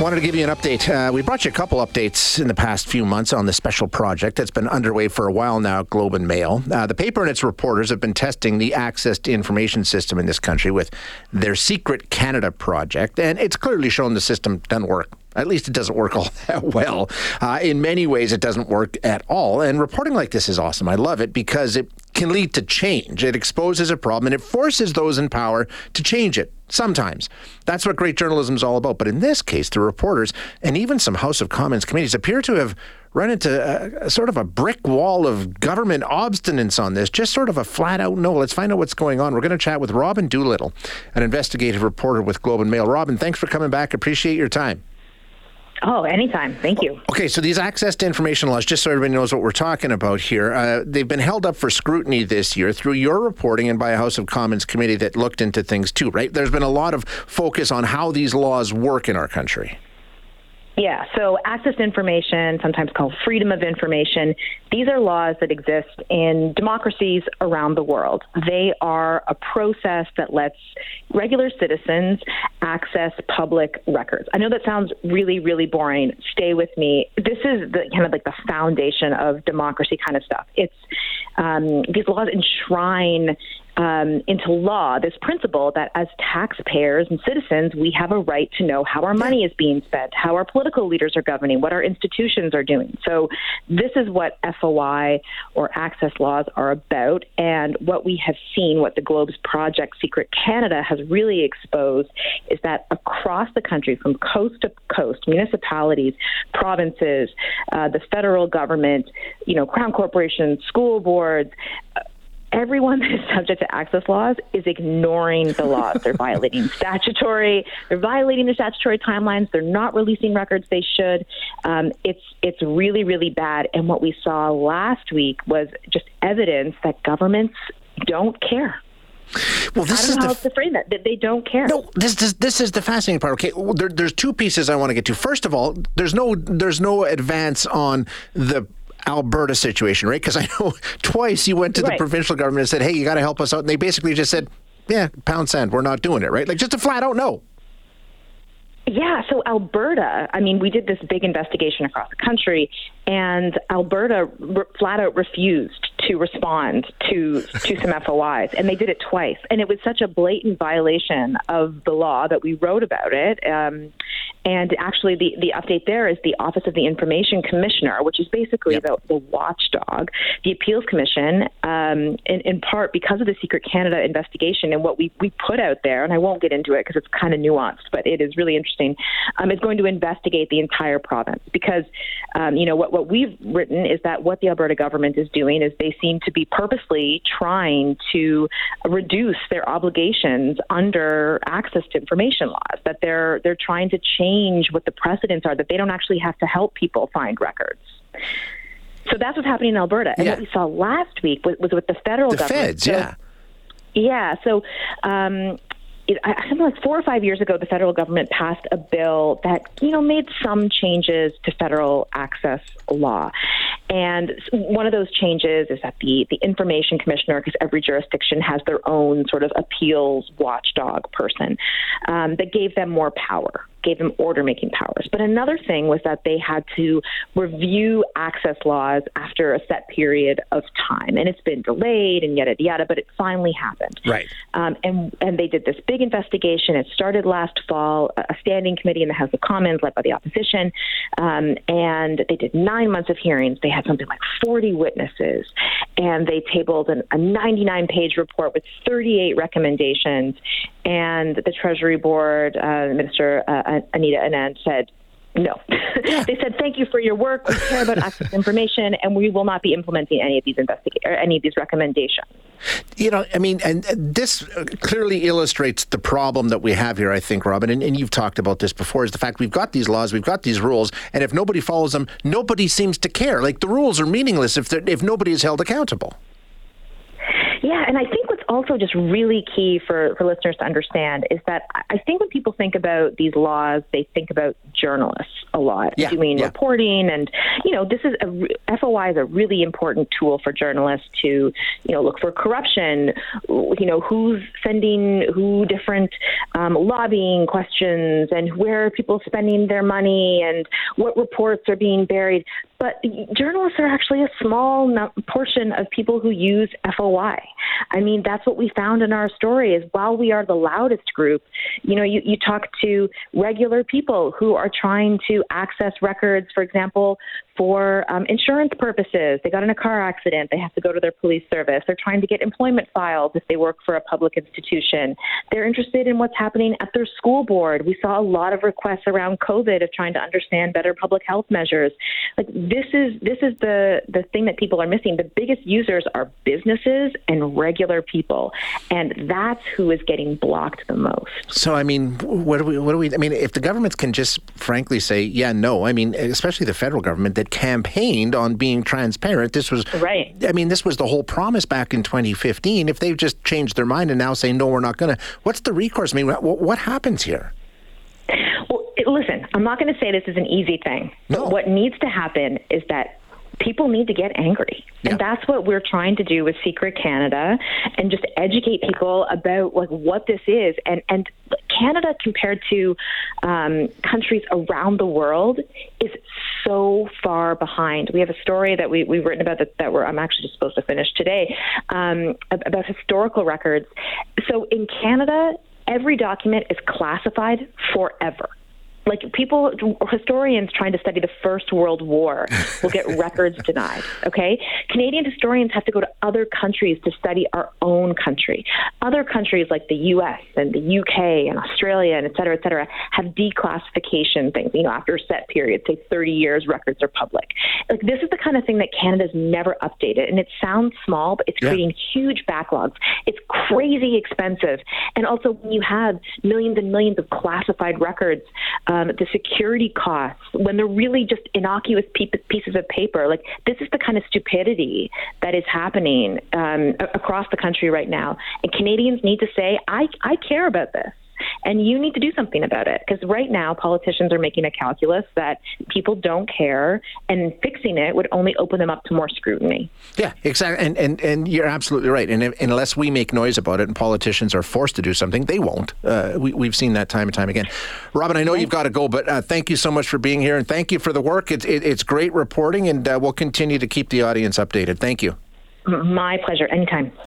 Wanted to give you an update. Uh, we brought you a couple updates in the past few months on the special project that's been underway for a while now, Globe and Mail. Uh, the paper and its reporters have been testing the access to information system in this country with their secret Canada project, and it's clearly shown the system doesn't work. At least it doesn't work all that well. Uh, in many ways, it doesn't work at all. And reporting like this is awesome. I love it because it can lead to change. It exposes a problem and it forces those in power to change it. Sometimes. That's what great journalism is all about. But in this case, the reporters and even some House of Commons committees appear to have run into a, a sort of a brick wall of government obstinance on this, just sort of a flat out no. Let's find out what's going on. We're going to chat with Robyn Doolittle, an investigative reporter with Globe and Mail. Robyn, thanks for coming back. Appreciate your time. Oh, anytime. Thank you. Okay, so these access to information laws, just so everybody knows what we're talking about here, uh, they've been held up for scrutiny this year through your reporting and by a House of Commons committee that looked into things too, right? There's been a lot of focus on how these laws work in our country. Yeah, so access to information, sometimes called freedom of information, these are laws that exist in democracies around the world. They are a process that lets regular citizens access public records. I know that sounds really, really boring. Stay with me. This is the kind of like the foundation of democracy kind of stuff. It's um, these laws enshrine um, into law this principle that as taxpayers and citizens, we have a right to know how our money is being spent, how our political leaders are governing, what our institutions are doing. So, this is what FOI or access laws are about. And what we have seen, what the Globe's Project Secret Canada has really exposed, is that across the country, from coast to coast, municipalities, provinces, uh, the federal government, you know, crown corporations, school boards, everyone that is subject to access laws is ignoring the laws. They're violating statutory. They're violating the statutory timelines. They're not releasing records they should. Um, it's it's really really bad. And what we saw last week was just evidence that governments don't care. Well, this is the how to frame that, that they don't care. No, this, this this is the fascinating part. Okay, well, there, there's two pieces I want to get to. First of all, there's no there's no advance on the Alberta situation, right? Because I know twice you went to right. the provincial government and said, "Hey, you got to help us out," and they basically just said, "Yeah, pound sand, we're not doing it," right? Like just a flat out no. Yeah, so Alberta, I mean, we did this big investigation across the country, and Alberta re- flat out refused to respond to to some FOIs, and they did it twice. And it was such a blatant violation of the law that we wrote about it. Um, and actually, the, the update there is the Office of the Information Commissioner, which is basically yep. the, the watchdog, the Appeals Commission, um, in, in part because of the Secret Canada investigation and what we, we put out there, and I won't get into it because it's kind of nuanced, but it is really interesting, um, is going to investigate the entire province. Because, um, you know, what, what we've written is that what the Alberta government is doing is they seem to be purposely trying to reduce their obligations under access to information laws, that they're, they're trying to change change what the precedents are, that they don't actually have to help people find records. So that's what's happening in Alberta. And yeah. what we saw last week was, was with the federal the government. Feds, so, yeah. Yeah. So um, it, something like four or five years ago, the federal government passed a bill that you know made some changes to federal access law, and one of those changes is that the the information commissioner, because every jurisdiction has their own sort of appeals watchdog person, um, that gave them more power gave them order making powers. But another thing was that they had to review access laws after a set period of time. And it's been delayed and yada yada, but it finally happened. Right. Um, and and they did this big investigation. It started last fall, a standing committee in the House of Commons led by the opposition. Um, and they did nine months of hearings. They had something like 40 witnesses. And they tabled an, a 99 page report with 38 recommendations. And the Treasury Board, uh, Minister uh, Anita Anand said, no. they said, thank you for your work. We care about access information, and we will not be implementing any of these investigate or any of these recommendations. You know, I mean, and this clearly illustrates the problem that we have here, I think, Robyn, and, and you've talked about this before, is the fact we've got these laws, we've got these rules, and if nobody follows them, nobody seems to care. Like the rules are meaningless if, if nobody is held accountable. Yeah, and I think what's also just really key for, for listeners to understand is that I think when people think about these laws, they think about journalists a lot yeah, doing yeah. reporting, and you know, this is a FOI is a really important tool for journalists to you know look for corruption, you know, who's sending who different um, lobbying questions, and where are people spending their money, and what reports are being buried. But journalists are actually a small portion of people who use FOI. I mean, that's what we found in our story is while we are the loudest group, you know, you, you talk to regular people who are trying to access records, for example, for um, insurance purposes. They got in a car accident. They have to go to their police service. They're trying to get employment files if they work for a public institution. They're interested in what's happening at their school board. We saw a lot of requests around COVID of trying to understand better public health measures. Like this is this is the the thing that people are missing. The biggest users are businesses and regular people, and that's who is getting blocked the most. So I mean, what do we what do we? I mean, if the government can just frankly say, yeah, no. I mean, especially the federal government that campaigned on being transparent. This was right. I mean, this was the whole promise back in 2015. If they've just changed their mind and now say no, we're not going to. What's the recourse? I mean, what, what happens here? Well, listen, I'm not going to say this is an easy thing. No. What needs to happen is that people need to get angry. Yeah. And that's what we're trying to do with Secret Canada and just educate people about like what this is and and Canada compared to um, countries around the world is so far behind. We have a story that we, we've written about that, that we're, I'm actually just supposed to finish today um, about historical records. So in Canada, every document is classified forever like people historians trying to study the first world war will get records denied okay? Canadian historians have to go to other countries to study our own country. Other countries like the us and the uk and australia and et cetera et cetera have declassification things. You know after a set period say 30 years records are public. Like this is the kind of thing that canada's never updated and it sounds small but it's yeah. creating huge backlogs. It's crazy expensive. And also when you have millions and millions of classified records uh, um, the security costs, when they're really just innocuous pieces of paper. Like, this is the kind of stupidity that is happening um, across the country right now. And Canadians need to say, I, I care about this and you need to do something about it. Because right now politicians are making a calculus that people don't care and fixing it would only open them up to more scrutiny. Yeah exactly and and, and you're absolutely right. And, unless we make noise about it and politicians are forced to do something they won't. Uh, we, we've seen that time and time again. Robyn i know you've got to go but uh, thank you so much for being here and thank you for the work. It, it, it's great reporting and uh, we'll continue to keep the audience updated. Thank you. My pleasure anytime